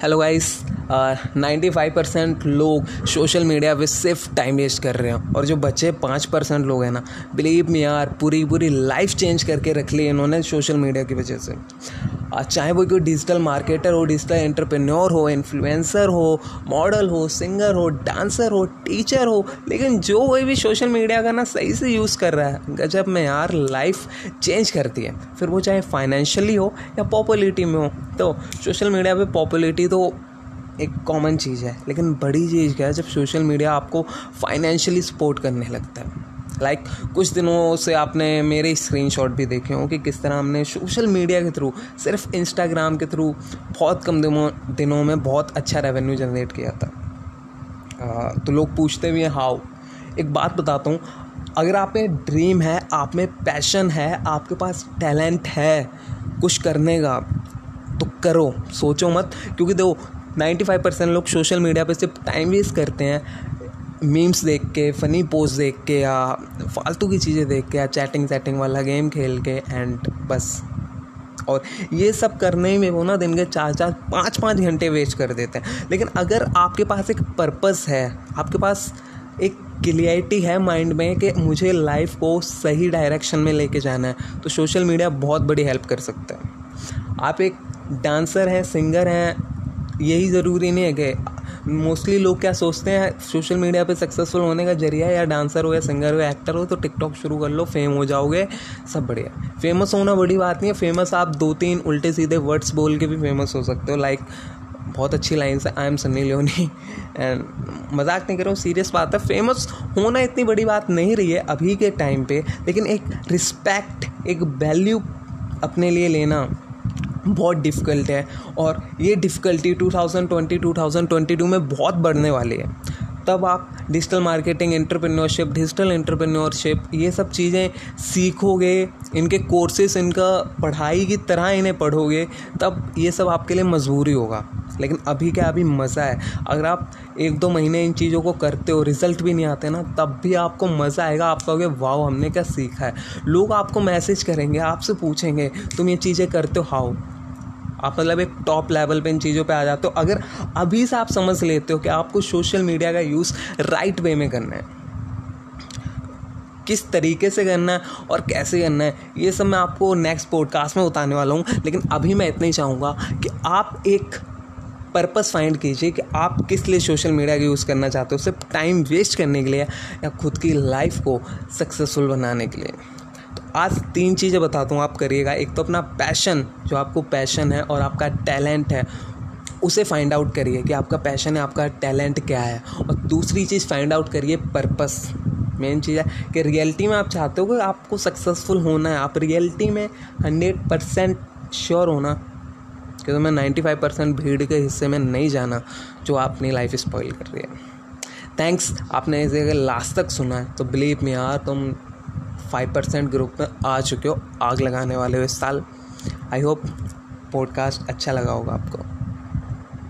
hello guys. Ninety five percent लोग social media पे सिर्फ़ टाइम वेस्ट कर रहे हैं। और जो बच्चे पाँच परसेंट लोग हैं ना बिलीव मी यार, पूरी पूरी लाइफ चेंज करके रख ली इन्होंने सोशल मीडिया की वजह से। चाहे वो कोई डिजिटल मार्केटर हो डिजिटल एंटरप्रेन्योर हो इन्फ्लुएंसर हो मॉडल हो सिंगर हो डांसर हो टीचर हो, लेकिन जो कोई भी सोशल मीडिया का ना सही से यूज़ कर रहा है, गजब में यार लाइफ चेंज करती है। फिर वो चाहे फाइनेंशियली हो या पॉपुलरिटी में हो तो सोशल मीडिया पे पॉपुलरिटी तो एक कॉमन चीज़ है। लेकिन बड़ी चीज़ क्या है जब सोशल मीडिया आपको फाइनेंशियली सपोर्ट करने लगता है। लाइक like, कुछ दिनों से आपने मेरे स्क्रीनशॉट भी देखे हों कि किस तरह हमने सोशल मीडिया के थ्रू सिर्फ़ इंस्टाग्राम के थ्रू बहुत कम दिनों दिनों में बहुत अच्छा रेवेन्यू जनरेट किया था। आ, तो लोग पूछते भी हैं हाउ? एक बात बताता हूँ अगर आप में ड्रीम है आप में पैशन है आपके पास टैलेंट है कुछ करने का तो करो सोचो मत। क्योंकि देखो नाइन्टी फाइव परसेंट लोग सोशल मीडिया पे सिर्फ़ टाइम वेस्ट करते हैं। मीम्स देख के फ़नी पोस्ट देख के, या फालतू की चीज़ें देख के, या चैटिंग चैटिंग वाला गेम खेल के एंड बस। और ये सब करने में वो ना दिन के चार चार पाँच पाँच घंटे वेस्ट कर देते हैं। लेकिन अगर आपके पास एक पर्पस है, आपके पास एक क्लियरिटी है माइंड में कि मुझे लाइफ को सही डायरेक्शन में लेके जाना है तो सोशल मीडिया बहुत बड़ी हेल्प कर सकता है। आप एक डांसर हैं सिंगर हैं यही ज़रूरी नहीं है कि मोस्टली लोग क्या सोचते हैं सोशल मीडिया पे सक्सेसफुल होने का ज़रिया या डांसर हो, या सिंगर हो, या एक्टर हो तो टिकटॉक शुरू कर लो फेम हो जाओगे, सब बढ़िया। फ़ेमस होना बड़ी बात नहीं है फ़ेमस आप दो तीन उल्टे सीधे वर्ड्स बोल के भी फ़ेमस हो सकते हो लाइक बहुत अच्छी लाइन है I am Sunny Leone and मज़ाक नहीं कर रहा हूँ सीरियस बात है फ़ेमस होना इतनी बड़ी बात नहीं रही है, अभी के टाइम पे, लेकिन एक रिस्पेक्ट एक वैल्यू अपने लिए लेना बहुत डिफ़िकल्ट है और ये डिफ़िकल्टी 2020 2022 में बहुत बढ़ने वाली है। तब आप digital marketing entrepreneurship digital entrepreneurship ये सब चीज़ें सीखोगे, इनके कोर्सेस इनका पढ़ाई की तरह इन्हें पढ़ोगे, तब ये सब आपके लिए मजबूरी होगा। लेकिन अभी क्या, अभी मज़ा है। अगर आप एक दो महीने इन चीज़ों को करते हो रिज़ल्ट भी नहीं आते ना, तब भी आपको मज़ा आएगा। आप कहोगे वाह हमने क्या सीखा है। लोग आपको मैसेज करेंगे, आपसे पूछेंगे, तुम ये चीज़ें करते हो? हाउ आप मतलब एक टॉप लेवल पे इन चीज़ों पे आ जाते हो। अगर अभी से आप समझ लेते हो कि आपको सोशल मीडिया का यूज़ राइट वे में करना है, किस तरीके से करना है और कैसे करना है, ये सब मैं आपको नेक्स्ट पॉडकास्ट में बताने वाला हूँ। लेकिन अभी मैं इतना ही चाहूँगा कि आप एक पर्पस फाइंड कीजिए कि आप किस लिए सोशल मीडिया का यूज़ करना चाहते हो। सिर्फ़ टाइम वेस्ट करने के लिए या खुद की लाइफ को सक्सेसफुल बनाने के लिए। आज तीन चीज़ें बताता हूँ, आप करिएगा। एक तो अपना पैशन जो आपको पैशन है और आपका टैलेंट है, उसे फाइंड आउट करिए कि आपका पैशन है, आपका टैलेंट क्या है। और दूसरी चीज़ फाइंड आउट करिए पर्पस मेन चीज़ है कि रियलिटी में आप चाहते हो कि आपको सक्सेसफुल होना है। आप रियलिटी में हंड्रेड परसेंट श्योर होना, कि तो मैं नाइन्टी फाइव परसेंट भीड़ के हिस्से में नहीं जाना, जो आप अपनी लाइफ स्पॉइल कर रही है। थैंक्स आपने इसे अगर लास्ट तक सुना है तो बिलीव मी यार, तुम फाइव परसेंट ग्रुप में आ चुके हो आग लगाने वाले हो इस साल। आई होप पॉडकास्ट अच्छा लगा होगा आपको।